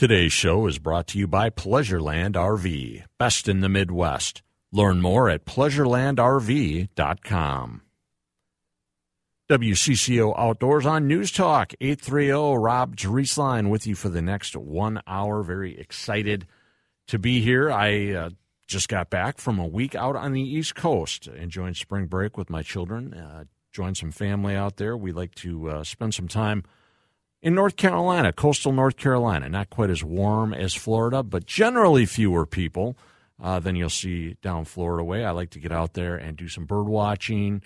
Today's show is brought to you by Pleasureland RV, best in the Midwest. Learn more at pleasurelandrv.com. WCCO Outdoors on News Talk 830. Rob Drieslein with you for the next one hour. Very excited to be here. I uh, just got back from a week out on the East Coast, enjoying spring break with my children. Uh, joined some family out there. We like to uh, spend some time in North Carolina, coastal North Carolina. Not quite as warm as Florida, but generally fewer people uh, than you'll see down Florida way. I like to get out there and do some bird watching.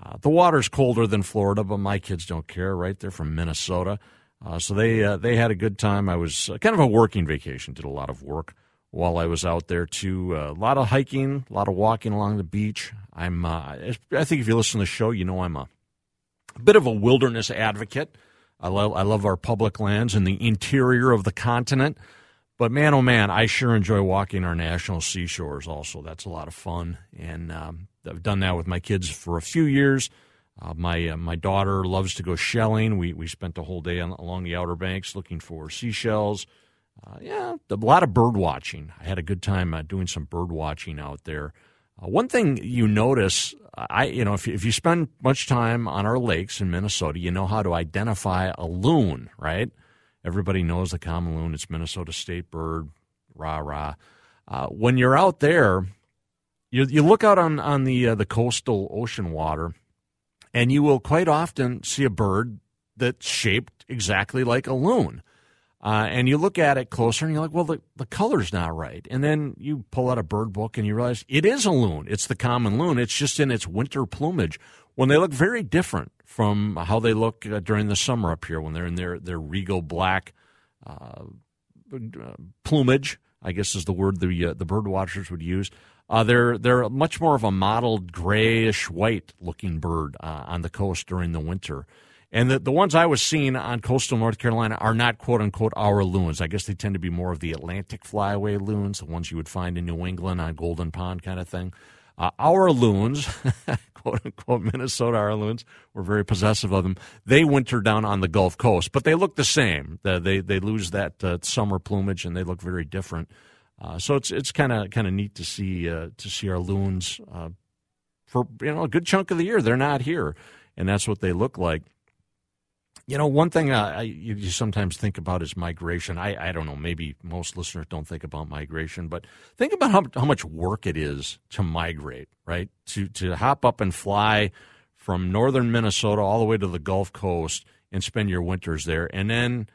Uh, the water's colder than Florida, but my kids don't care. Right, they're from Minnesota, uh, so they uh, they had a good time. I was uh, kind of a working vacation. Did a lot of work while I was out there too. Uh, a lot of hiking, a lot of walking along the beach. I'm I think if you listen to the show, you know I'm a, a bit of a wilderness advocate. I love I love our public lands and the interior of the continent. But man, oh man, I sure enjoy walking our national seashores. Also, that's a lot of fun, and um, I've done that with my kids for a few years. Uh, my uh, my daughter loves to go shelling. We we spent a whole day on, along the Outer Banks looking for seashells. Uh, yeah, a lot of bird watching. I had a good time uh, doing some bird watching out there. Uh, one thing you notice I, you know, if, if you spend much time on our lakes in Minnesota, you know how to identify a loon, right? Everybody knows the common loon. It's Minnesota state bird, rah rah. Uh, when you're out there, you you look out on on the uh, the coastal ocean water, and you will quite often see a bird that's shaped exactly like a loon. Uh, and you look at it closer and you're like, well, the, the color's not right. And then you pull out a bird book and you realize it is a loon. It's the common loon. It's just in its winter plumage when they look very different from how they look uh, during the summer up here when they're in their, their regal black uh, plumage, I guess is the word the, uh, the bird watchers would use. Uh, they're, they're much more of a mottled grayish white looking bird uh, on the coast during the winter. And the, the ones I was seeing on coastal North Carolina are not quote unquote our loons. I guess they tend to be more of the Atlantic flyaway loons, the ones you would find in New England on Golden Pond kind of thing. Uh, our loons, quote unquote Minnesota our loons, we're very possessive of them. They winter down on the Gulf Coast, but they look the same. They they, lose that uh, summer plumage and they look very different. Uh, so it's it's kind of kind of neat to see uh, to see our loons uh, for you know a good chunk of the year. They're not here, and that's what they look like. You know, one thing I, you, you, sometimes think about is migration. I, I don't know, maybe most listeners don't think about migration, but think about how, how much work it is to migrate, right? To, to hop up and fly from northern Minnesota all the way to the Gulf Coast and spend your winters there. And then,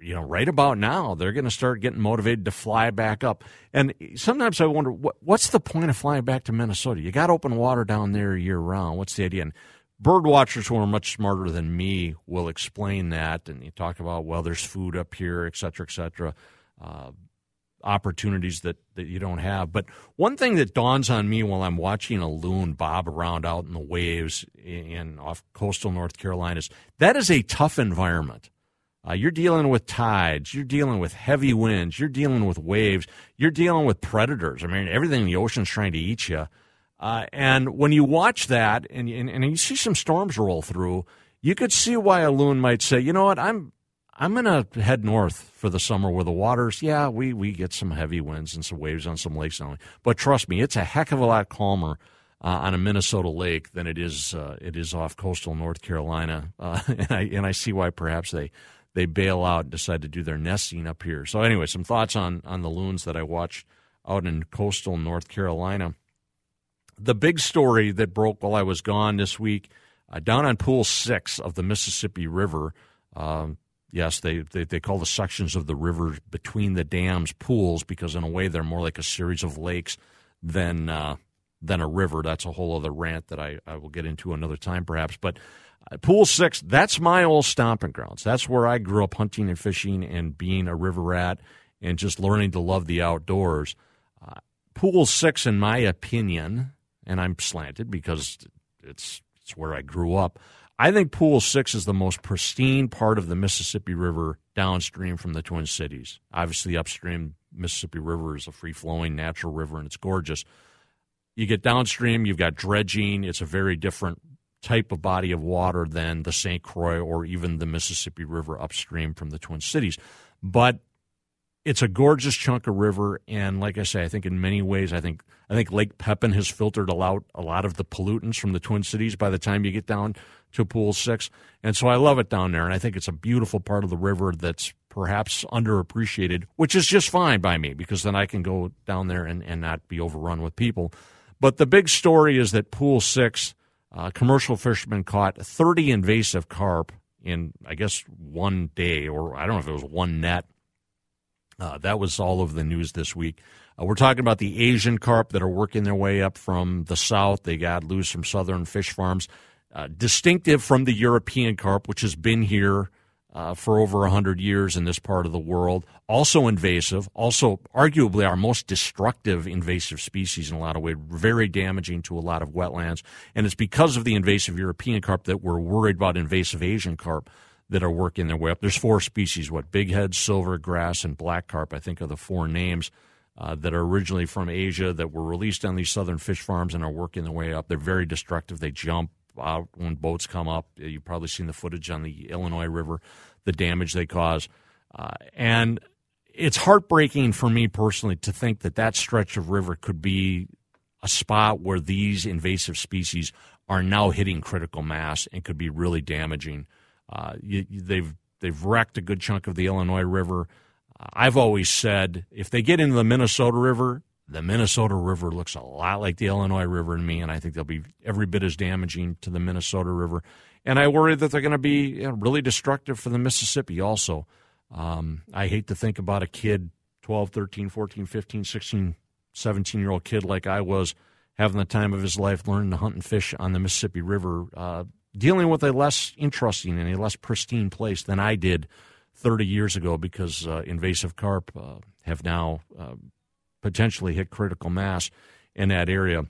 you know, right about now, they're going to start getting motivated to fly back up. And sometimes I wonder, what, what's the point of flying back to Minnesota? You got open water down there year round. What's the idea? And bird watchers who are much smarter than me will explain that and you talk about well there's food up here et cetera et cetera uh, opportunities that, that you don't have. But one thing that dawns on me while i'm watching a loon bob around out in the waves in, off coastal north carolina is that is a tough environment. Uh, you're dealing with tides you're dealing with heavy winds you're dealing with waves you're dealing with predators. I mean everything in the ocean's trying to eat you uh, and when you watch that and, and, and you see some storms roll through, you could see why a loon might say, you know what, I'm I'm going to head north for the summer where the waters, yeah, we, we get some heavy winds and some waves on some lakes. Only. But trust me, it's a heck of a lot calmer uh, on a Minnesota lake than it is uh, it is off coastal North Carolina. Uh, and, I, and I see why perhaps they, they bail out and decide to do their nesting up here. So, anyway, some thoughts on, on the loons that I watched out in coastal North Carolina the big story that broke while I was gone this week, uh, down on Pool Six of the Mississippi River. Um, yes, they, they, they call the sections of the river between the dams pools because in a way they're more like a series of lakes than uh, than a river. That's a whole other rant that I, I will get into another time perhaps. But uh, Pool Six, that's my old stomping grounds. That's where I grew up hunting and fishing and being a river rat and just learning to love the outdoors. Uh, Pool Six, in my opinion, and I'm slanted because it's it's where I grew up. I think Pool 6 is the most pristine part of the Mississippi River downstream from the Twin Cities. Obviously, upstream, Mississippi River is a free flowing natural river and it's gorgeous. You get downstream, you've got dredging. It's a very different type of body of water than the St. Croix or even the Mississippi River upstream from the Twin Cities. But it's a gorgeous chunk of river, and like I say, I think in many ways, I think I think Lake Pepin has filtered out a lot of the pollutants from the Twin Cities by the time you get down to Pool Six, and so I love it down there, and I think it's a beautiful part of the river that's perhaps underappreciated, which is just fine by me because then I can go down there and, and not be overrun with people. But the big story is that Pool Six, uh, commercial fishermen caught 30 invasive carp in I guess one day, or I don't know if it was one net uh, that was all of the news this week. Uh, we're talking about the Asian carp that are working their way up from the south. They got loose from southern fish farms. Uh, distinctive from the European carp, which has been here uh, for over 100 years in this part of the world. Also invasive, also arguably our most destructive invasive species in a lot of ways, very damaging to a lot of wetlands. And it's because of the invasive European carp that we're worried about invasive Asian carp that are working their way up. There's four species: what bighead, silver, grass, and black carp. I think are the four names uh, that are originally from Asia that were released on these southern fish farms and are working their way up. They're very destructive. They jump out when boats come up. You've probably seen the footage on the Illinois River, the damage they cause, uh, and it's heartbreaking for me personally to think that that stretch of river could be a spot where these invasive species are now hitting critical mass and could be really damaging uh, you, they've they've wrecked a good chunk of the Illinois River. Uh, I've always said if they get into the Minnesota River, the Minnesota River looks a lot like the Illinois River to me, and I think they'll be every bit as damaging to the Minnesota River. And I worry that they're going to be you know, really destructive for the Mississippi also. Um, I hate to think about a kid, 12, 13, 14, 15, 16, 17 year old kid like I was, having the time of his life learning to hunt and fish on the Mississippi River. Uh, dealing with a less interesting and a less pristine place than I did 30 years ago because uh, invasive carp uh, have now uh, potentially hit critical mass in that area.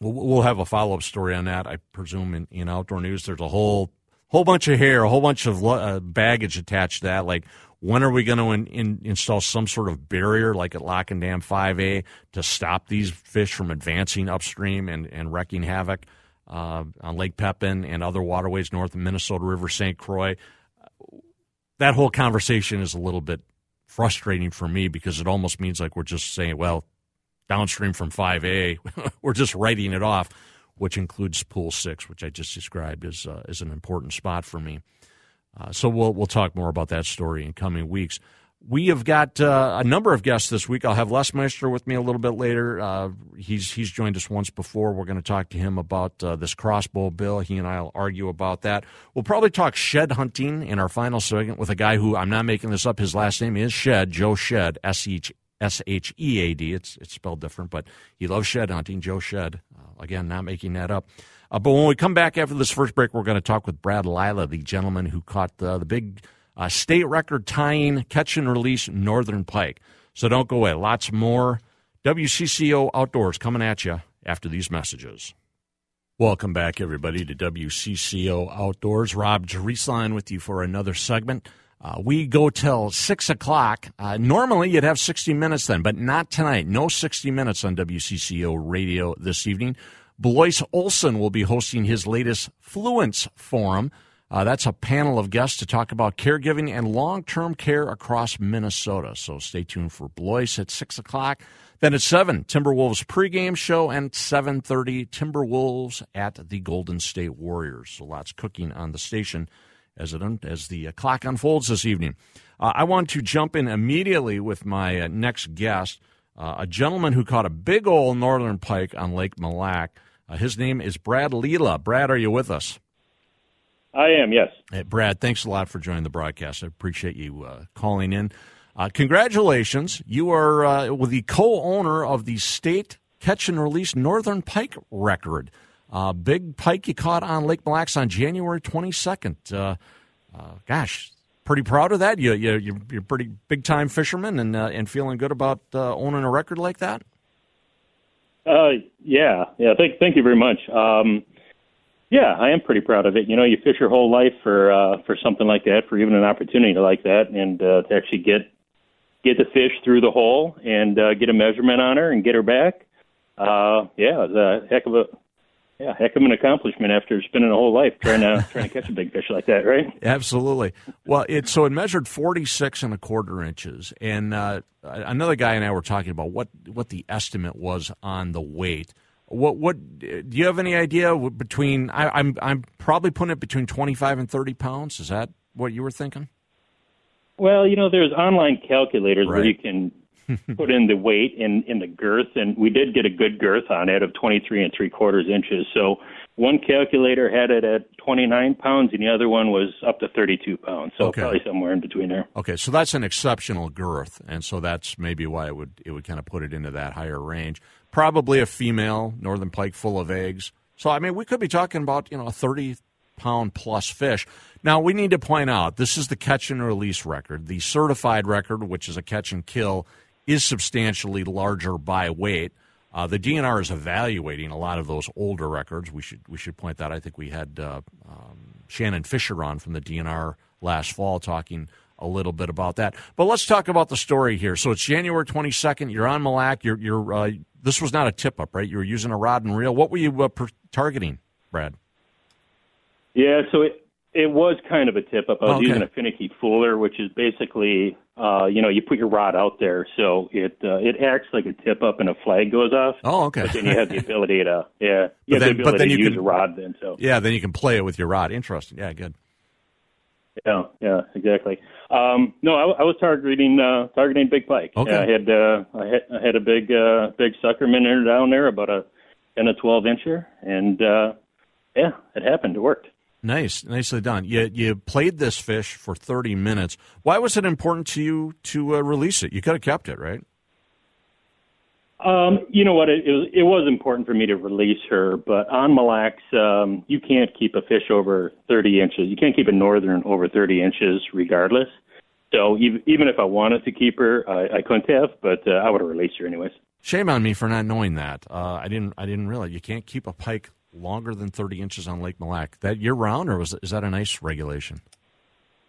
We'll, we'll have a follow up story on that, I presume, in, in outdoor news. There's a whole whole bunch of hair, a whole bunch of uh, baggage attached to that. Like, when are we going to in, in, install some sort of barrier, like at Lock and Dam 5A, to stop these fish from advancing upstream and, and wrecking havoc? Uh, on Lake Pepin and other waterways north of Minnesota River, St. Croix. That whole conversation is a little bit frustrating for me because it almost means like we're just saying, well, downstream from 5A, we're just writing it off, which includes Pool 6, which I just described as, uh, as an important spot for me. Uh, so we'll, we'll talk more about that story in coming weeks. We have got uh, a number of guests this week. I'll have Lesmeister with me a little bit later. Uh, he's he's joined us once before. We're going to talk to him about uh, this crossbow bill. He and I will argue about that. We'll probably talk shed hunting in our final segment with a guy who I'm not making this up. His last name is Shead, Joe Shead, S H S H E A D. It's it's spelled different, but he loves shed hunting. Joe Shead. Uh, again, not making that up. Uh, but when we come back after this first break, we're going to talk with Brad Lila, the gentleman who caught the, the big uh, state record tying catch and release northern pike. So don't go away. Lots more WCCO Outdoors coming at you after these messages. Welcome back, everybody, to WCCO Outdoors. Rob Drieslein with you for another segment. Uh, we go till 6 o'clock. Uh, normally, you'd have 60 minutes then, but not tonight. No 60 minutes on WCCO radio this evening. Blois Olson will be hosting his latest Fluence Forum. Uh, that's a panel of guests to talk about caregiving and long term care across Minnesota. So stay tuned for Blois at 6 o'clock. Then at 7, Timberwolves pregame show, and 7.30, Timberwolves at the Golden State Warriors. So lots cooking on the station as, it, as the clock unfolds this evening. Uh, I want to jump in immediately with my uh, next guest, uh, a gentleman who caught a big old northern pike on Lake Mille Lacs. Uh, his name is Brad Lila. Brad, are you with us? I am, yes. Hey, Brad, thanks a lot for joining the broadcast. I appreciate you uh, calling in. Uh, congratulations. You are uh, with the co owner of the state catch and release Northern Pike record. Uh, big pike you caught on Lake Lacs on January 22nd. Uh, uh, gosh, pretty proud of that. You, you, you're, pretty big time fisherman and, and feeling good about owning a record like that? Uh, yeah, yeah. Thank, thank you very much. Um, yeah, I am pretty proud of it. You know, you fish your whole life for uh, for something like that, for even an opportunity like that, and uh, to actually get get the fish through the hole and uh, get a measurement on her and get her back. Uh, yeah, it's a heck of a yeah, heck of an accomplishment after spending a whole life trying to trying to catch a big fish like that, right? Absolutely. Well, it so it measured forty six and a quarter inches, and uh, another guy and I were talking about what what the estimate was on the weight. What what do you have any idea between? I, I'm I'm probably putting it between twenty five and thirty pounds. Is that what you were thinking? Well, you know, there's online calculators Right. where you can put in the weight and in the girth, and we did get a good girth on it of 23 and three quarters inches. So one calculator had it at 29 pounds, and the other one was up to 32 pounds. So Okay. probably somewhere in between there. Okay, so that's an exceptional girth, and so that's maybe why it would it would kind of put it into that higher range. Probably a female northern pike full of eggs. So I mean, we could be talking about you know a thirty pound plus fish. Now we need to point out this is the catch and release record. The certified record, which is a catch and kill, is substantially larger by weight. Uh, the DNR is evaluating a lot of those older records. We should we should point that. I think we had uh, um, Shannon Fisher on from the DNR last fall talking a little bit about that. But let's talk about the story here. So it's January twenty second. You're on Mille Lacs. You're you're uh, this was not a tip up, right? You were using a rod and reel. What were you uh, per- targeting, Brad? Yeah, so it it was kind of a tip up. I was Okay. using a finicky fooler, which is basically, uh, you know, you put your rod out there, so it uh, it acts like a tip up, and a flag goes off. Oh, okay. But then you have the ability to, yeah, But you have then- the but then you use can- a rod. Then, so Yeah, then you can play it with your rod. Interesting. Yeah, good. yeah, yeah, exactly. Um, no, I, I was targeting uh, targeting big pike. Okay. I had uh, I had I had a big uh, big sucker minnow down there, about a ten to twelve incher, and uh, yeah, it happened. It worked. Nice, nicely done. You you played this fish for thirty minutes. Why was it important to you to uh, release it? You could have kept it, right? Um, you know what? It, it, was, it was important for me to release her, but on Mille Lacs, um, you can't keep a fish over 30 inches. You can't keep a northern over 30 inches, regardless. So even, even if I wanted to keep her, I, I couldn't have, but uh, I would have released her anyways. Shame on me for not knowing that. Uh, I didn't. I didn't realize you can't keep a pike longer than thirty inches on Lake Mille Lacs. That year round, or was is that an ice regulation?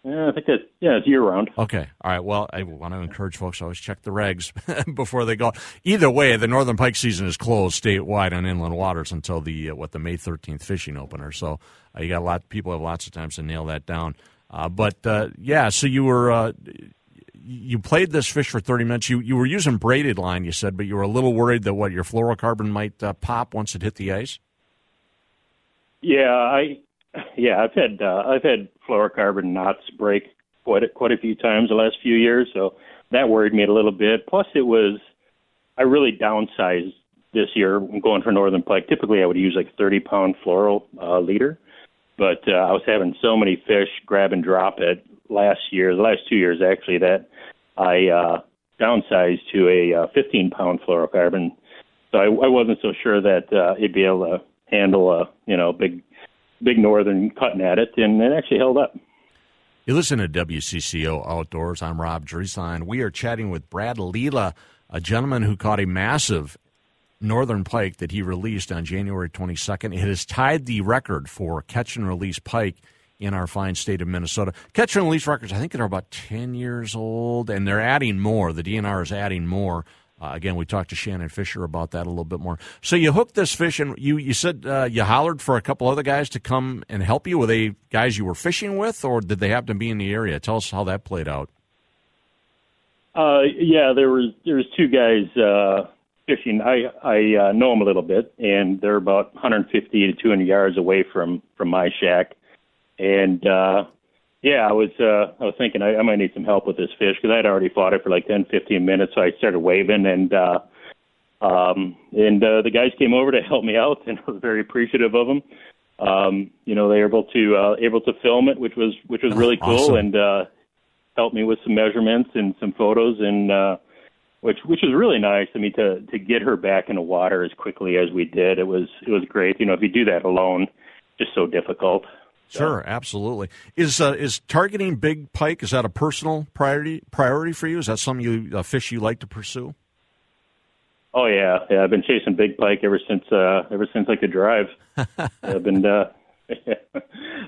Yeah, I think that yeah, it's year round. Okay. All right. Well, I want to encourage folks to always check the regs before they go. Either way, the northern pike season is closed statewide on inland waters until the uh, what the May thirteenth fishing opener. So uh, you got a lot. People have lots of times to nail that down. Uh, but uh, yeah, so you were uh, you played this fish for thirty minutes. You you were using braided line, you said, but you were a little worried that what your fluorocarbon might uh, pop once it hit the ice. Yeah, I yeah, I've had uh, I've had fluorocarbon knots break quite a, quite a few times the last few years, so that worried me a little bit. Plus, it was I really downsized this year going for northern pike. Typically, I would use like 30 pound fluoro uh, leader, but uh, I was having so many fish grab and drop it last year, the last two years actually, that I uh, downsized to a uh, 15 pound fluorocarbon. So I, I wasn't so sure that uh, it'd be able to handle a you know big big northern cutting at it, and it actually held up. You listen to WCCO Outdoors. I'm Rob Drieslein. We are chatting with Brad Lila, a gentleman who caught a massive northern pike that he released on January 22nd. It has tied the record for catch and release pike in our fine state of Minnesota. Catch and release records, I think they're about 10 years old, and they're adding more. The DNR is adding more. Uh, again, we talked to Shannon Fisher about that a little bit more. So you hooked this fish, and you you said uh, you hollered for a couple other guys to come and help you. Were they guys you were fishing with, or did they happen to be in the area? Tell us how that played out. Uh, yeah, there was there was two guys uh, fishing. I I uh, know them a little bit, and they're about 150 to 200 yards away from from my shack. And uh, yeah, I was uh, I was thinking I, I might need some help with this fish because I'd already fought it for like 10, 15 minutes. So I started waving, and uh, um, and uh, the guys came over to help me out, and I was very appreciative of them. Um, you know, they were able to uh, able to film it, which was which was really cool, Awesome. and uh, helped me with some measurements and some photos, and uh, which which was really nice. I mean, to to get her back in the water as quickly as we did, it was it was great. You know, if you do that alone, just so difficult. Sure, absolutely. Is uh, is targeting big pike is that a personal priority priority for you? Is that something you a fish you like to pursue? Oh yeah, yeah. I've been chasing big pike ever since uh ever since I could drive. I've been uh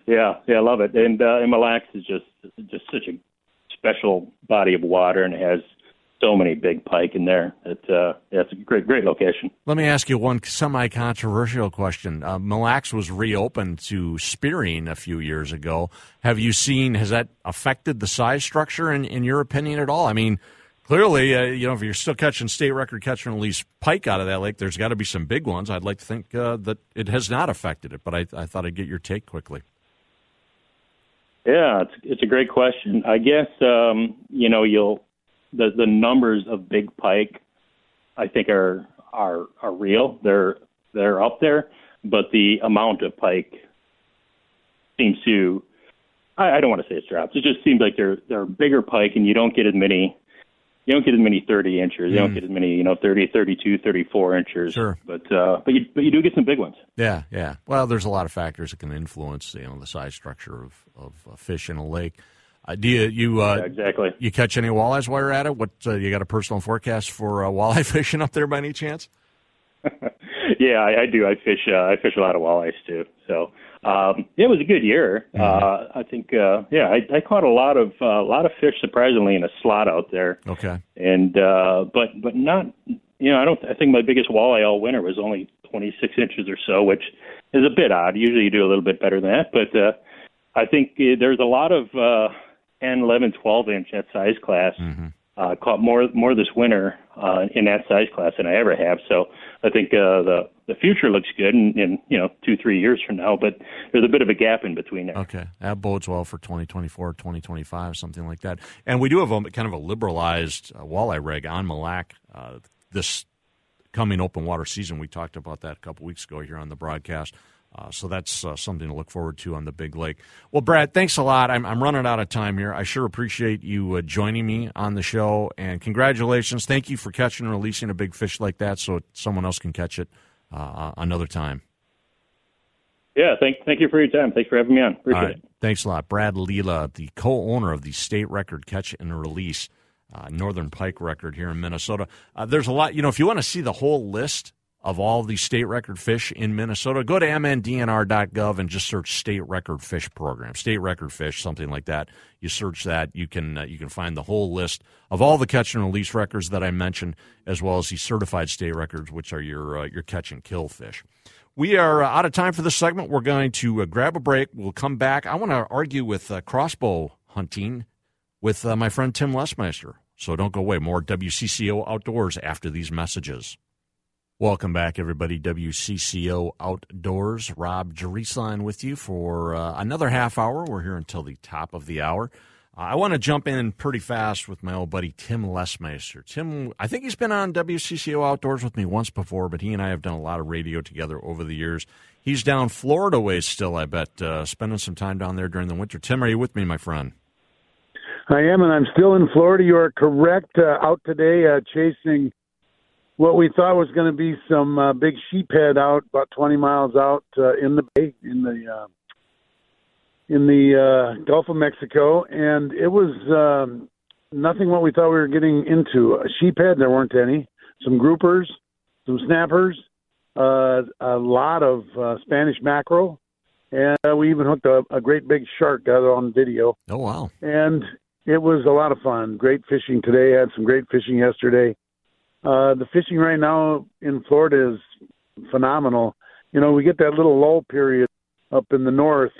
yeah, yeah, I love it. And uh and Mille Lacs is just just such a special body of water and has so many big pike in there. It, uh, yeah, it's a great, great location. Let me ask you one semi-controversial question. Uh, Mille Lacs was reopened to spearing a few years ago. Have you seen? Has that affected the size structure in, in your opinion at all? I mean, clearly, uh, you know, if you're still catching state record catch and release pike out of that lake, there's got to be some big ones. I'd like to think uh, that it has not affected it, but I, I thought I'd get your take quickly. Yeah, it's it's a great question. I guess um, you know you'll the the numbers of big pike, I think are are are real. They're they're up there, but the amount of pike seems to I, I don't want to say it's dropped. It just seems like they're they're bigger pike, and you don't get as many you don't get as many 30 inches. You don't mm. get as many, you know, 30, 32, 34 inches. Sure. But uh, but you but you do get some big ones. Yeah, yeah. Well, there's a lot of factors that can influence, you know, the size structure of of a fish in a lake. Uh, do you you uh, yeah, exactly you catch any walleyes while you're at it? What uh, you got a personal forecast for uh, walleye fishing up there by any chance? yeah, I, I do. I fish. Uh, I fish a lot of walleyes too. So um, yeah, it was a good year. Mm-hmm. Uh, I think. Uh, yeah, I, I caught a lot of uh, a lot of fish surprisingly in a slot out there. Okay. And uh, but but not. You know, I don't. I think my biggest walleye all winter was only 26 inches or so, which is a bit odd. Usually you do a little bit better than that, but uh, I think uh, there's a lot of. Uh, 10, 11, 12 inch that size class. Mm-hmm. Uh, caught more more this winter uh, in that size class than I ever have. So I think uh, the the future looks good in, in you know two three years from now. But there's a bit of a gap in between there. Okay, that bodes well for 2024, 2025, something like that. And we do have a kind of a liberalized uh, walleye reg on Mille Lacs uh, this coming open water season. We talked about that a couple weeks ago here on the broadcast. Uh, so that's uh, something to look forward to on the big lake. Well, Brad, thanks a lot. I'm, I'm running out of time here. I sure appreciate you uh, joining me on the show, and congratulations. Thank you for catching and releasing a big fish like that, so someone else can catch it uh, another time. Yeah, thank thank you for your time. Thanks for having me on. Appreciate it. Thanks a lot, Brad Lila, the co-owner of the state record catch and release. Uh, Northern Pike record here in Minnesota. Uh, there's a lot, you know, if you want to see the whole list of all the state record fish in Minnesota, go to mndnr.gov and just search state record fish program, state record fish, something like that. You search that, you can uh, you can find the whole list of all the catch and release records that I mentioned, as well as the certified state records, which are your uh, your catch and kill fish. We are uh, out of time for this segment. We're going to uh, grab a break. We'll come back. I want to argue with uh, crossbow hunting with uh, my friend Tim Lesmeister. So don't go away. More WCCO Outdoors after these messages. Welcome back, everybody. WCCO Outdoors. Rob Drieslein with you for uh, another half hour. We're here until the top of the hour. Uh, I want to jump in pretty fast with my old buddy Tim Lesmeister. Tim, I think he's been on WCCO Outdoors with me once before, but he and I have done a lot of radio together over the years. He's down Florida ways still, I bet, uh, spending some time down there during the winter. Tim, are you with me, my friend? I am, and I'm still in Florida. You are correct. Uh, out today uh, chasing what we thought was going to be some uh, big sheephead out about 20 miles out uh, in the bay in the uh, in the uh, Gulf of Mexico, and it was um, nothing what we thought we were getting into. A sheephead, there weren't any. Some groupers, some snappers, uh, a lot of uh, Spanish mackerel, and uh, we even hooked a, a great big shark. Got it on video. Oh wow! And it was a lot of fun. Great fishing today. Had some great fishing yesterday uh, the fishing right now in Florida is phenomenal. You know, we get that little lull period up in the north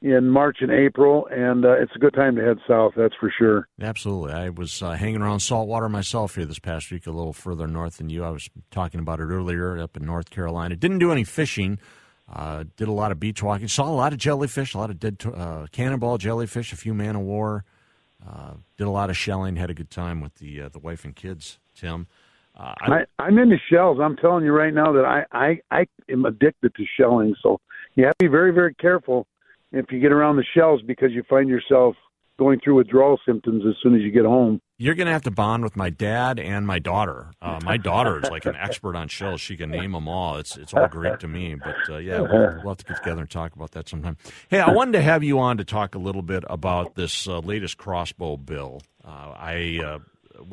in March and April, and uh, it's a good time to head south. That's for sure. Absolutely. I was uh, hanging around saltwater myself here this past week, a little further north than you. I was talking about it earlier up in North Carolina. Didn't do any fishing. Uh, did a lot of beach walking. Saw a lot of jellyfish, a lot of dead uh, cannonball jellyfish, a few man of war. Uh, did a lot of shelling. Had a good time with the the wife and kids. Tim. Uh, I, I'm into shells. I'm telling you right now that I, I I am addicted to shelling. So you have to be very very careful if you get around the shells because you find yourself going through withdrawal symptoms as soon as you get home. You're going to have to bond with my dad and my daughter. Uh, my daughter is like an expert on shells. She can name them all. It's it's all Greek to me. But uh, yeah, we'll, we'll, have to get together and talk about that sometime. Hey, I wanted to have you on to talk a little bit about this uh, latest crossbow bill. Uh, I uh,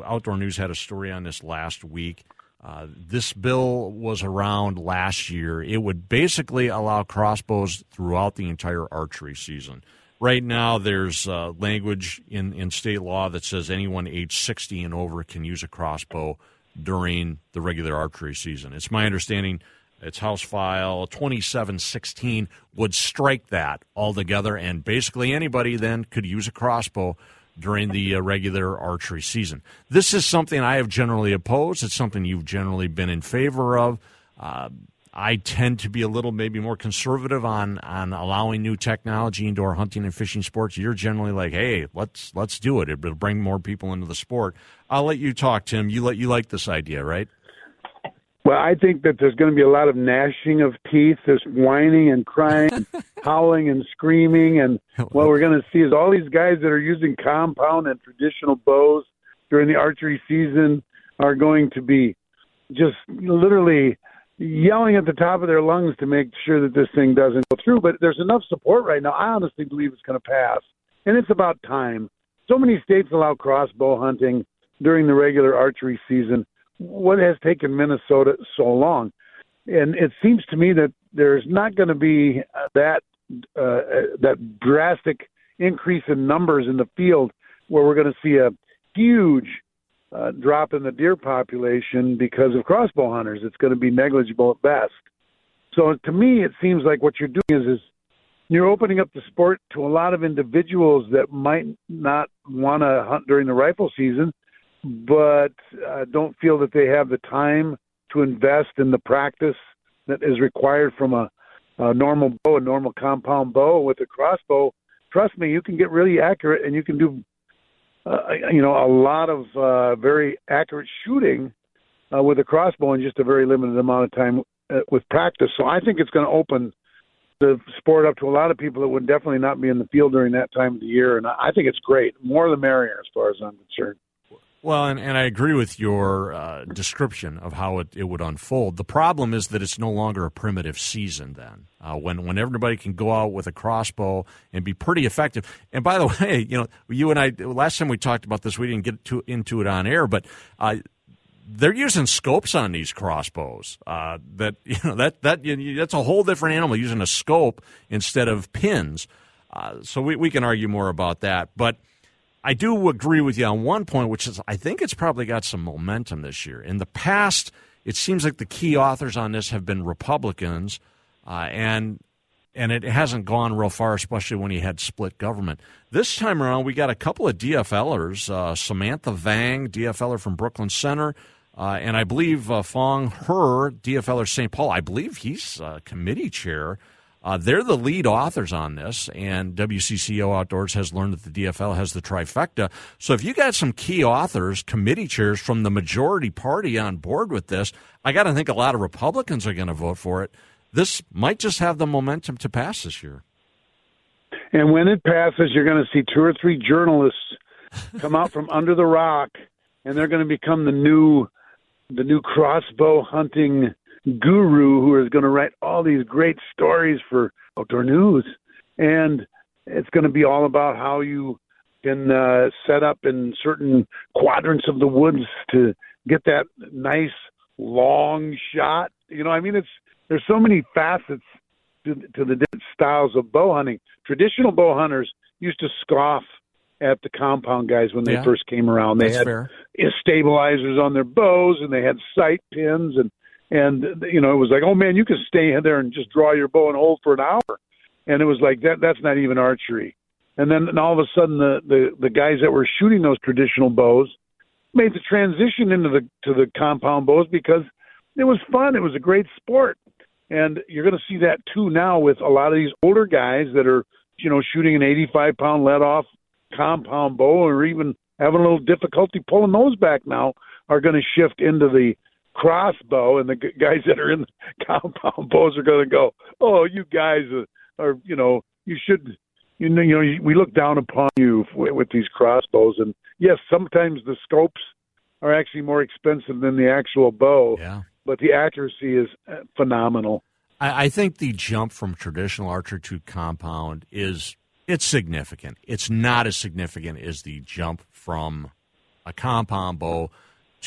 Outdoor News had a story on this last week. Uh, this bill was around last year. It would basically allow crossbows throughout the entire archery season. right now there's uh, language in, in state law that says anyone age 60 and over can use a crossbow during the regular archery season. It's my understanding it's House File 2716 would strike that altogether, and basically anybody then could use a crossbow during the uh, regular archery season. This is something I have generally opposed. It's something you've generally been in favor of. Uh, I tend to be a little maybe more conservative on on allowing new technology into our hunting and fishing sports. You're generally like, hey, let's let's do it. It'll bring more people into the sport. I'll let you talk, Tim. You let you like this idea, right? Well, I think that there's going to be a lot of gnashing of teeth, there's whining and crying, howling and screaming, and what we're going to see is all these guys that are using compound and traditional bows during the archery season are going to be just literally yelling at the top of their lungs to make sure that this thing doesn't go through. But there's enough support right now. I honestly believe it's going to pass, and it's about time. So many states allow crossbow hunting during the regular archery season what has taken Minnesota so long? And it seems to me that there's not going to be that uh, that drastic increase in numbers in the field where we're going to see a huge uh, drop in the deer population because of crossbow hunters. It's going to be negligible at best. So to me, it seems like what you're doing is is you're opening up the sport to a lot of individuals that might not want to hunt during the rifle season but uh, don't feel that they have the time to invest in the practice that is required from a, a normal bow, a normal compound bow with a crossbow. Trust me, you can get really accurate and you can do, uh, you know, a lot of uh, very accurate shooting uh, with a crossbow in just a very limited amount of time uh, with practice. So I think it's going to open the sport up to a lot of people that would definitely not be in the field during that time of the year. And I think it's great. More the merrier, as far as I'm concerned. Well, and, and I agree with your uh, description of how it, it would unfold. The problem is that it's no longer a primitive season then, uh, when, when everybody can go out with a crossbow and be pretty effective. And by the way, you know, you and I, last time we talked about this, we didn't get to, into it on air, but uh, they're using scopes on these crossbows. Uh, that you know that that you that's a whole different animal using a scope instead of pins. Uh, so we we can argue more about that, but I do agree with you on one point, which is I think it's probably got some momentum this year. In the past, it seems like the key authors on this have been Republicans, uh, and and it hasn't gone real far, especially when you had split government. This time around, we got a couple of DFLers, uh, Samantha Vang, DFLer from Brooklyn Center, uh, and I believe uh, Fong Her, DFLer St. Paul. I believe he's uh, committee chair uh, they're the lead authors on this, and WCCO Outdoors has learned that the DFL has the trifecta. So if you got some key authors, committee chairs from the majority party on board with this, I got to think a lot of Republicans are going to vote for it. This might just have the momentum to pass this year. And when it passes, you're going to see two or three journalists come out from under the rock, and they're going to become the new the new crossbow hunting guru who is going to write all these great stories for outdoor news. And it's going to be all about how you can uh, set up in certain quadrants of the woods to get that nice long shot. You know, I mean, it's there's so many facets to, to the different styles of bow hunting. Traditional bow hunters used to scoff at the compound guys when they yeah, first came around. They had fair. stabilizers on their bows and they had sight pins and and you know it was like, oh man, you can stay there and just draw your bow and hold for an hour, and it was like that. That's not even archery. And then and all of a sudden, the the the guys that were shooting those traditional bows made the transition into the to the compound bows because it was fun. It was a great sport, and you're going to see that too now with a lot of these older guys that are you know shooting an 85 pound let off compound bow or even having a little difficulty pulling those back now are going to shift into the crossbow, and the guys that are in the compound bows are going to go, "Oh, you guys are, are you know, you should." You know, you know, we look down upon you with these crossbows, and yes, sometimes the scopes are actually more expensive than the actual bow. Yeah. But the accuracy is uh, phenomenal. I, I think the jump from traditional archer to compound is it's significant. It's not as significant as the jump from a compound bow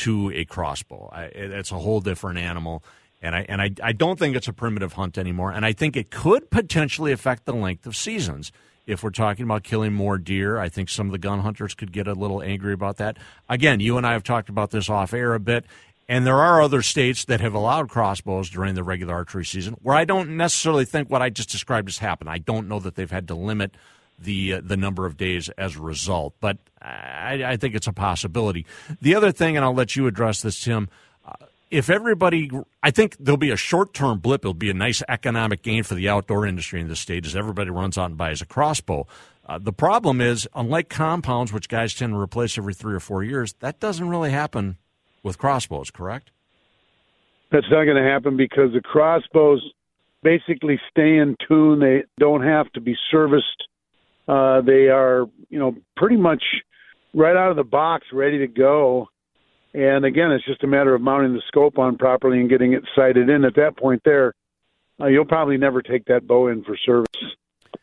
to a crossbow. I, it's a whole different animal. And I and I, I don't think it's a primitive hunt anymore. And I think it could potentially affect the length of seasons. if we're talking about killing more deer. I think some of the gun hunters could get a little angry about that. Again, you and I have talked about this off air a bit. And there are other states that have allowed crossbows during the regular archery season where I don't necessarily think what I just described has happened. I don't know that they've had to limit the uh, the number of days as a result, but I, I, think it's a possibility. The other thing, and I'll let you address this, Tim. Uh, if everybody, I think there'll be a short term blip. It'll be a nice economic gain for the outdoor industry in the state as everybody runs out and buys a crossbow. Uh, the problem is, unlike compounds, which guys tend to replace every three or four years, that doesn't really happen with crossbows, correct? That's not going to happen because the crossbows basically stay in tune. They don't have to be serviced. Uh, they are, you know, pretty much right out of the box, ready to go. And again, it's just a matter of mounting the scope on properly and getting it sighted in. At that point, there, uh, you'll probably never take that bow in for service.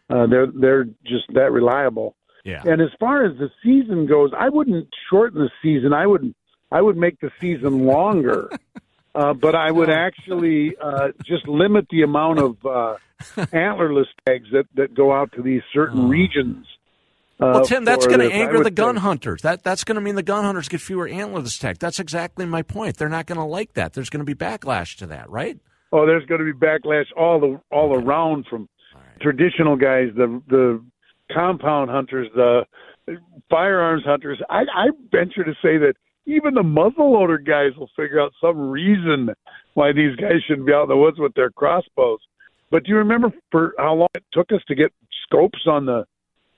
Uh, they're they're just that reliable. Yeah. And as far as the season goes, I wouldn't shorten the season. I would I would make the season longer, uh, but I would actually uh, just limit the amount of uh, antlerless tags that, that go out to these certain oh. regions. Uh, well, Tim, that's going to anger the gun say. hunters. That that's going to mean the gun hunters get fewer antlerless tags. That's exactly my point. They're not going to like that. There's going to be backlash to that, right? Oh, there's going to be backlash all the all okay. around from right. traditional guys, the the compound hunters, the firearms hunters. I, I venture to say that even the muzzleloader guys will figure out some reason why these guys shouldn't be out in the woods with their crossbows. But do you remember for how long it took us to get scopes on the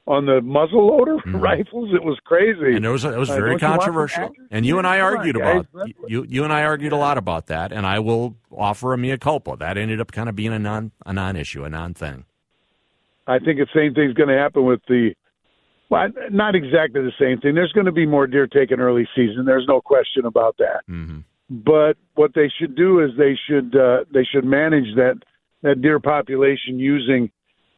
on the muzzleloader mm-hmm. rifles? It was crazy, and it was it was very uh, controversial. And you and I argued about you you and I argued a lot about that. And I will offer a mea culpa. That ended up kind of being a non a non issue, a non thing. I think the same thing's going to happen with the well, not exactly the same thing. There's going to be more deer taken early season. There's no question about that. Mm-hmm. But what they should do is they should uh, they should manage that that deer population using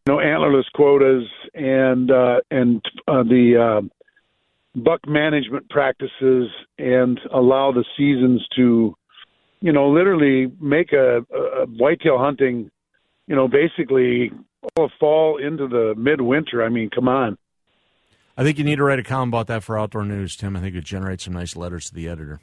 you know antlerless quotas and uh, and uh, the uh, buck management practices and allow the seasons to you know literally make a, a whitetail hunting you know basically all fall into the midwinter. I mean, come on. I think you need to write a column about that for Outdoor News, Tim. I think it generates some nice letters to the editor.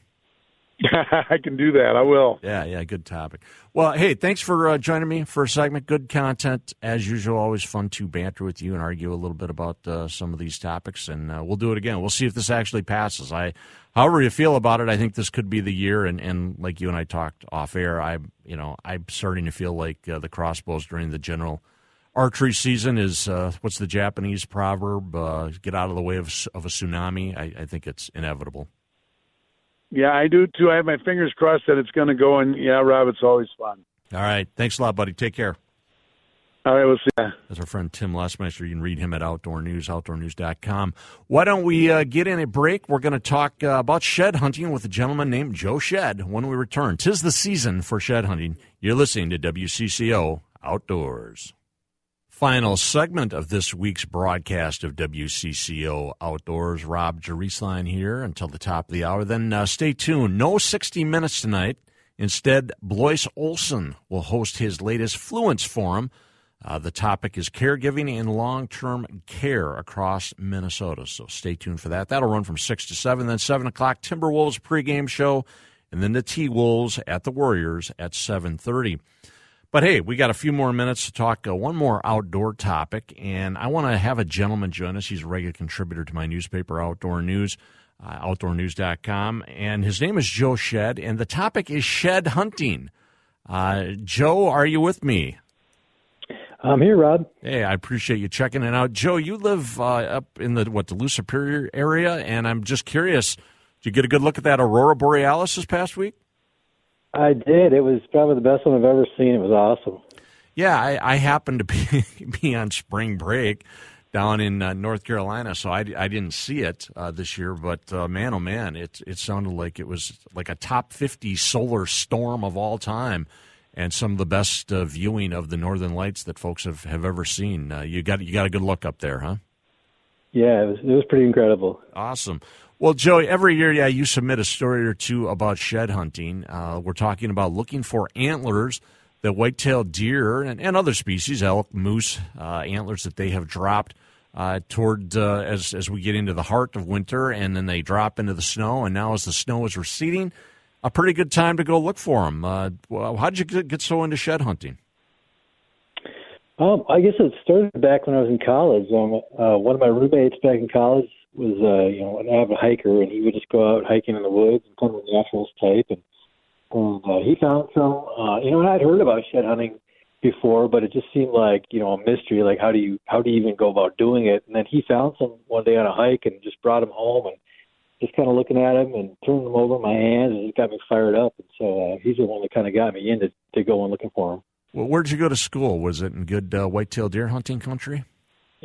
I can do that. I will. Yeah, yeah, good topic. Well, hey, thanks for uh, joining me for a segment. Good content as usual. Always fun to banter with you and argue a little bit about uh, some of these topics, and uh, we'll do it again. We'll see if this actually passes. I, however you feel about it, I think this could be the year. And, and like you and I talked off air, I, you know, I'm starting to feel like uh, the crossbows during the general archery season is uh, what's the Japanese proverb? Uh, get out of the way of, of a tsunami. I, I, think it's inevitable. Yeah, I do too. I have my fingers crossed that it's going to go. And yeah, Rob, it's always fun. All right, thanks a lot, buddy. Take care. All right, we'll see you. That's our friend Tim Lesmeister. You can read him at Outdoor News, outdoornews.com. Why don't we uh, get in a break? We're going to talk uh, about shed hunting with a gentleman named Joe Shead when we return. Tis the season for shed hunting. You're listening to WCCO Outdoors. Final segment of this week's broadcast of WCCO Outdoors. Rob Drieslein here until the top of the hour. Then uh, stay tuned. No 60 Minutes tonight. Instead, Blois Olson will host his latest Fluence Forum. Uh, the topic is caregiving and long term care across Minnesota. So stay tuned for that. That'll run from 6 to 7. Then 7 o'clock, Timberwolves pregame show. And then the T Wolves at the Warriors at 730. But hey, we got a few more minutes to talk uh, one more outdoor topic, and I want to have a gentleman join us. He's a regular contributor to my newspaper, Outdoor News, uh, outdoornews.com, and his name is Joe Shead, and the topic is shed hunting. Uh, Joe, are you with me? I'm here, Rob. Hey, I appreciate you checking it out. Joe, you live uh, up in the what Duluth Superior area, and I'm just curious. Did you get a good look at that aurora borealis this past week? I did. It was probably the best one I've ever seen. It was awesome. Yeah, I, I happened to be be on spring break down in uh, North Carolina, so I, I didn't see it uh, this year. But uh, man, oh man, it it sounded like it was like a top fifty solar storm of all time, and some of the best uh, viewing of the Northern Lights that folks have, have ever seen. Uh, you got you got a good look up there, huh? Yeah, it was it was pretty incredible. Awesome. Well, Joey, every year, yeah, you submit a story or two about shed hunting. Uh, we're talking about looking for antlers that white-tailed deer and, and, other species, elk, moose, uh, antlers that they have dropped uh, toward uh, as as we get into the heart of winter, and then they drop into the snow. And now, as the snow is receding, a pretty good time to go look for them. Uh, how did you get so into shed hunting? Um, I guess it started back when I was in college. Um, uh, one of my roommates back in college was, uh, you know, an avid hiker, and he would just go out hiking in the woods and kind of a naturalist type. And, and uh, he found some, uh, you know, and I'd heard about shed hunting before, but it just seemed like you know a mystery. Like how do you how do you even go about doing it? And then he found some one day on a hike and just brought him home and just kind of looking at him and turning them over in my hands and it got me fired up. And so uh, he's the one that kind of got me into to going looking for him. Well, where did you go to school? Was it in good uh, whitetail deer hunting country?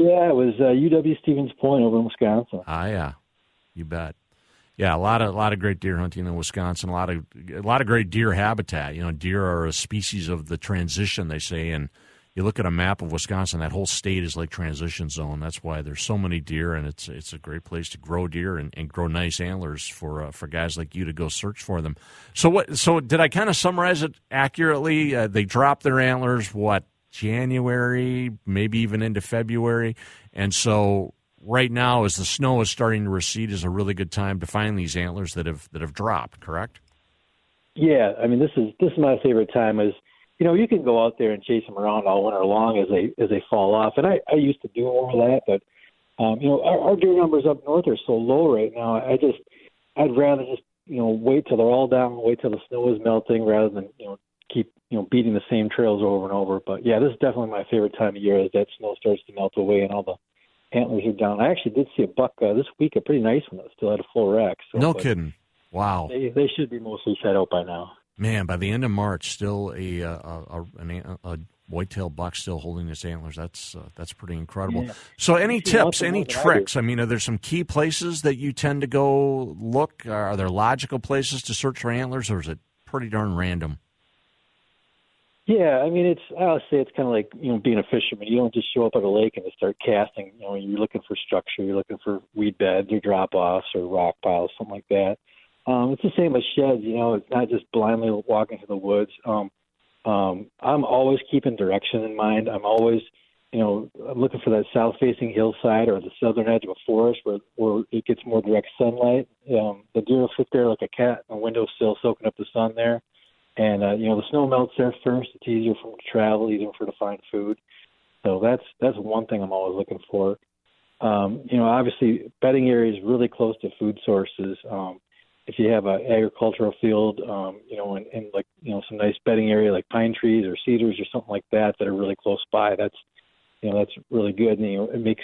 Yeah, it was uh, UW Stevens Point over in Wisconsin. Ah, yeah, you bet. Yeah, a lot of a lot of great deer hunting in Wisconsin. A lot of a lot of great deer habitat. You know, deer are a species of the transition, they say, and you look at a map of Wisconsin, that whole state is like transition zone. That's why there's so many deer, and it's it's a great place to grow deer and, and grow nice antlers for uh, for guys like you to go search for them. So what? So did I kind of summarize it accurately? Uh, they drop their antlers what January, maybe even into February, and so right now, as the snow is starting to recede, is a really good time to find these antlers that have that have dropped. Correct? Yeah, I mean this is this is my favorite time. Is you know you can go out there and chase them around all winter long as they as they fall off, and I I used to do of that, but um, you know our, our deer numbers up north are so low right now. I just I'd rather just you know wait till they're all down, wait till the snow is melting, rather than you know keep you know beating the same trails over and over. But yeah, this is definitely my favorite time of year as that snow starts to melt away and all the antlers are down. I actually did see a buck uh, this week, a pretty nice one that still had a full rack. So, no kidding. Wow. They, they should be mostly set out by now. Man, by the end of March, still a a, a, a, a whitetail buck still holding his antlers. That's uh, that's pretty incredible. Yeah. So, any tips, any tricks? I, I, mean, are there some key places that you tend to go look? Are there logical places to search for antlers, or is it pretty darn random? Yeah, I mean, it's I would say it's kind of like you know being a fisherman. You don't just show up at a lake and just start casting. You know, you're looking for structure, you're looking for weed beds or drop offs or rock piles, something like that. Um, it's the same as sheds. You know, it's not just blindly walking through the woods. Um, um, I'm always keeping direction in mind. I'm always, you know, I'm looking for that south-facing hillside or the southern edge of a forest where where it gets more direct sunlight. Um, the deer will sit there like a cat on a windowsill, soaking up the sun there. And uh, you know, the snow melts there first. It's easier for them to travel, easier for them to find food. So that's that's one thing I'm always looking for. Um, you know, obviously, bedding areas really close to food sources. Um, if you have an agricultural field, um, you know, and, and like you know some nice bedding area like pine trees or cedars or something like that that are really close by, that's you know that's really good. And you know, it makes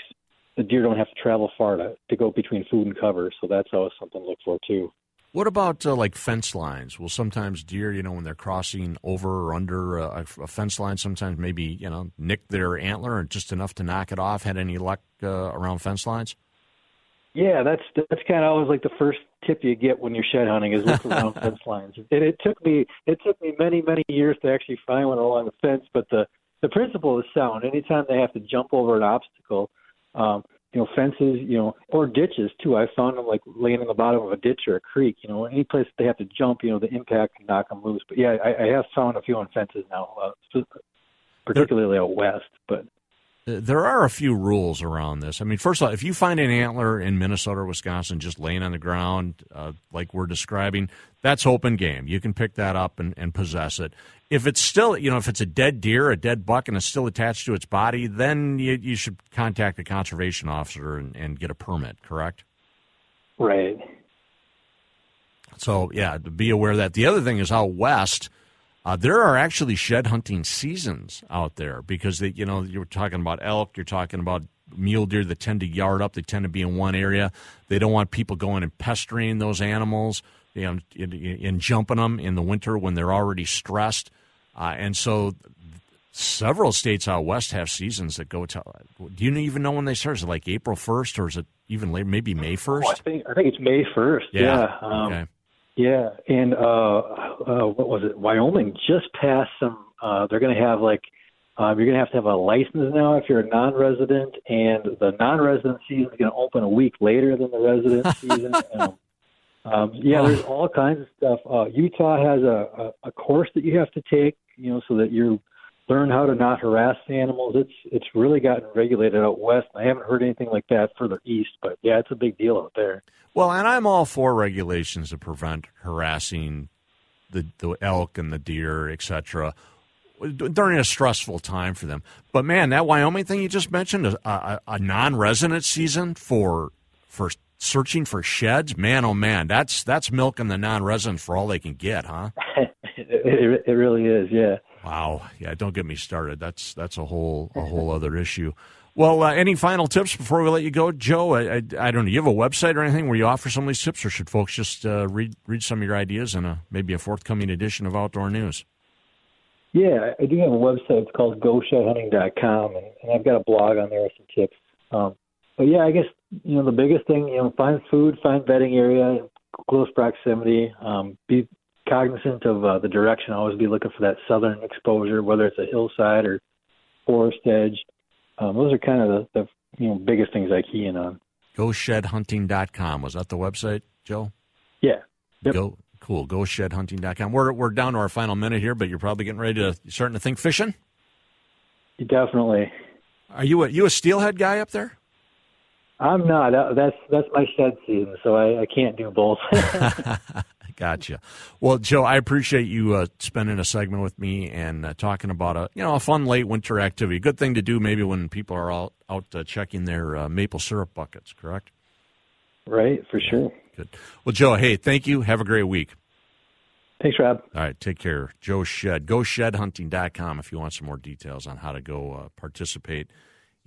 the deer don't have to travel far to to go between food and cover. So that's always something to look for too. What about uh, like fence lines? Will sometimes deer, you know, when they're crossing over or under a, a, fence line, sometimes maybe you know nick their antler and just enough to knock it off. Had any luck uh, around fence lines? Yeah, that's that's kind of always like the first tip you get when you're shed hunting is look around fence lines. And it took me it took me many many years to actually find one along the fence, but the the principle is sound. Anytime they have to jump over an obstacle, um, you know, fences, you know, or ditches too. I found them like laying in the bottom of a ditch or a creek. You know, any place they have to jump, you know, the impact can knock them loose. But yeah, I, I have found a few on fences now, uh, particularly out west. But there are a few rules around this. I mean, first of all, if you find an antler in Minnesota or Wisconsin just laying on the ground, uh, like we're describing, that's open game. You can pick that up and, and possess it if it's still, you know, if it's a dead deer, a dead buck, and it's still attached to its body, then you, you should contact a conservation officer and, and get a permit. Correct? Right. So yeah, be aware of that. The other thing is out west. Uh, there are actually shed hunting seasons out there because they, you know you're talking about elk, you're talking about mule deer that tend to yard up. They tend to be in one area. They don't want people going and pestering those animals, you know, in, in jumping them in the winter when they're already stressed. Uh, and so several states out west have seasons that go to. Do you even know when they start? Is it like April first, or is it even later? Maybe May first. Oh, I think I think it's May first. Yeah. Yeah. Um, okay. Yeah. And uh, uh, what was it? Wyoming just passed some. Uh, they're going to have like um, you're going to have to have a license now if you're a non-resident, and the non-resident season is going to open a week later than the resident season. Um, um, yeah, there's all kinds of stuff. Uh, Utah has a, a, a course that you have to take you know, so that you're learn how to not harass the animals. It's it's really gotten regulated out west. I haven't heard anything like that further east, but yeah, it's a big deal out there. Well, and I'm all for regulations to prevent harassing the the elk and the deer, etc. During a stressful time for them, but man, that Wyoming thing you just mentioned, a, a, a non-resident season for for searching for sheds, man, oh man, that's that's milking the non-residents for all they can get, huh? it, it, it really is, yeah. Wow, yeah, don't get me started. That's that's a whole a whole other issue. Well, uh, any final tips before we let you go, Joe? I, I, I, don't know. You have a website or anything where you offer some of these tips, or should folks just uh, read read some of your ideas in a maybe a forthcoming edition of Outdoor News? Yeah, I do have a website. It's called GoShedHunting.com, and, and I've got a blog on there with some tips. Um, but yeah, I guess you know the biggest thing, you know, find food, find bedding area, close proximity. Um, be cognizant of uh, the direction. Always be looking for that southern exposure, whether it's a hillside or forest edge. Um, those are kind of the, the you know biggest things I key in on. GoShedHunting.com was that the website, Joe? Yeah. Yep. Go cool. GoShedHunting.com. We're we're down to our final minute here, but you're probably getting ready to starting to think fishing. Definitely. Are you a you a steelhead guy up there? I'm not. That's that's my shed season, so I, I can't do both. Gotcha. Well, Joe, I appreciate you uh, spending a segment with me and uh, talking about a you know a fun late winter activity. Good thing to do maybe when people are all out uh, checking their uh, maple syrup buckets. Correct. Right, for sure. Good. Well, Joe, hey, thank you. Have a great week. Thanks, Rob. All right, take care. Joe Shead. GoShedHunting.com if you want some more details on how to go uh, participate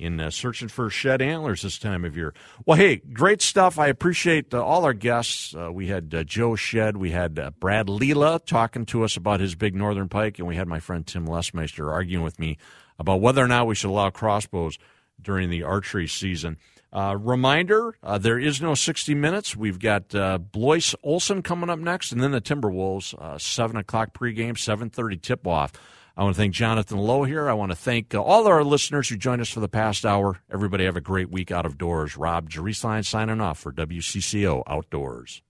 in uh, searching for shed antlers this time of year. Well, hey, great stuff. I appreciate uh, all our guests. Uh, we had uh, Joe Shead, we had uh, Brad Lila talking to us about his big northern pike, and we had my friend Tim Lesmeister arguing with me about whether or not we should allow crossbows during the archery season. Uh, reminder: there is no 60 minutes. We've got Blois Olson coming up next, and then the Timberwolves. seven o'clock pregame, 7:30 tip off. I want to thank Jonathan Lowe here. I want to thank uh, all our listeners who joined us for the past hour. Everybody have a great week out of doors. Rob Drieslein signing off for WCCO Outdoors.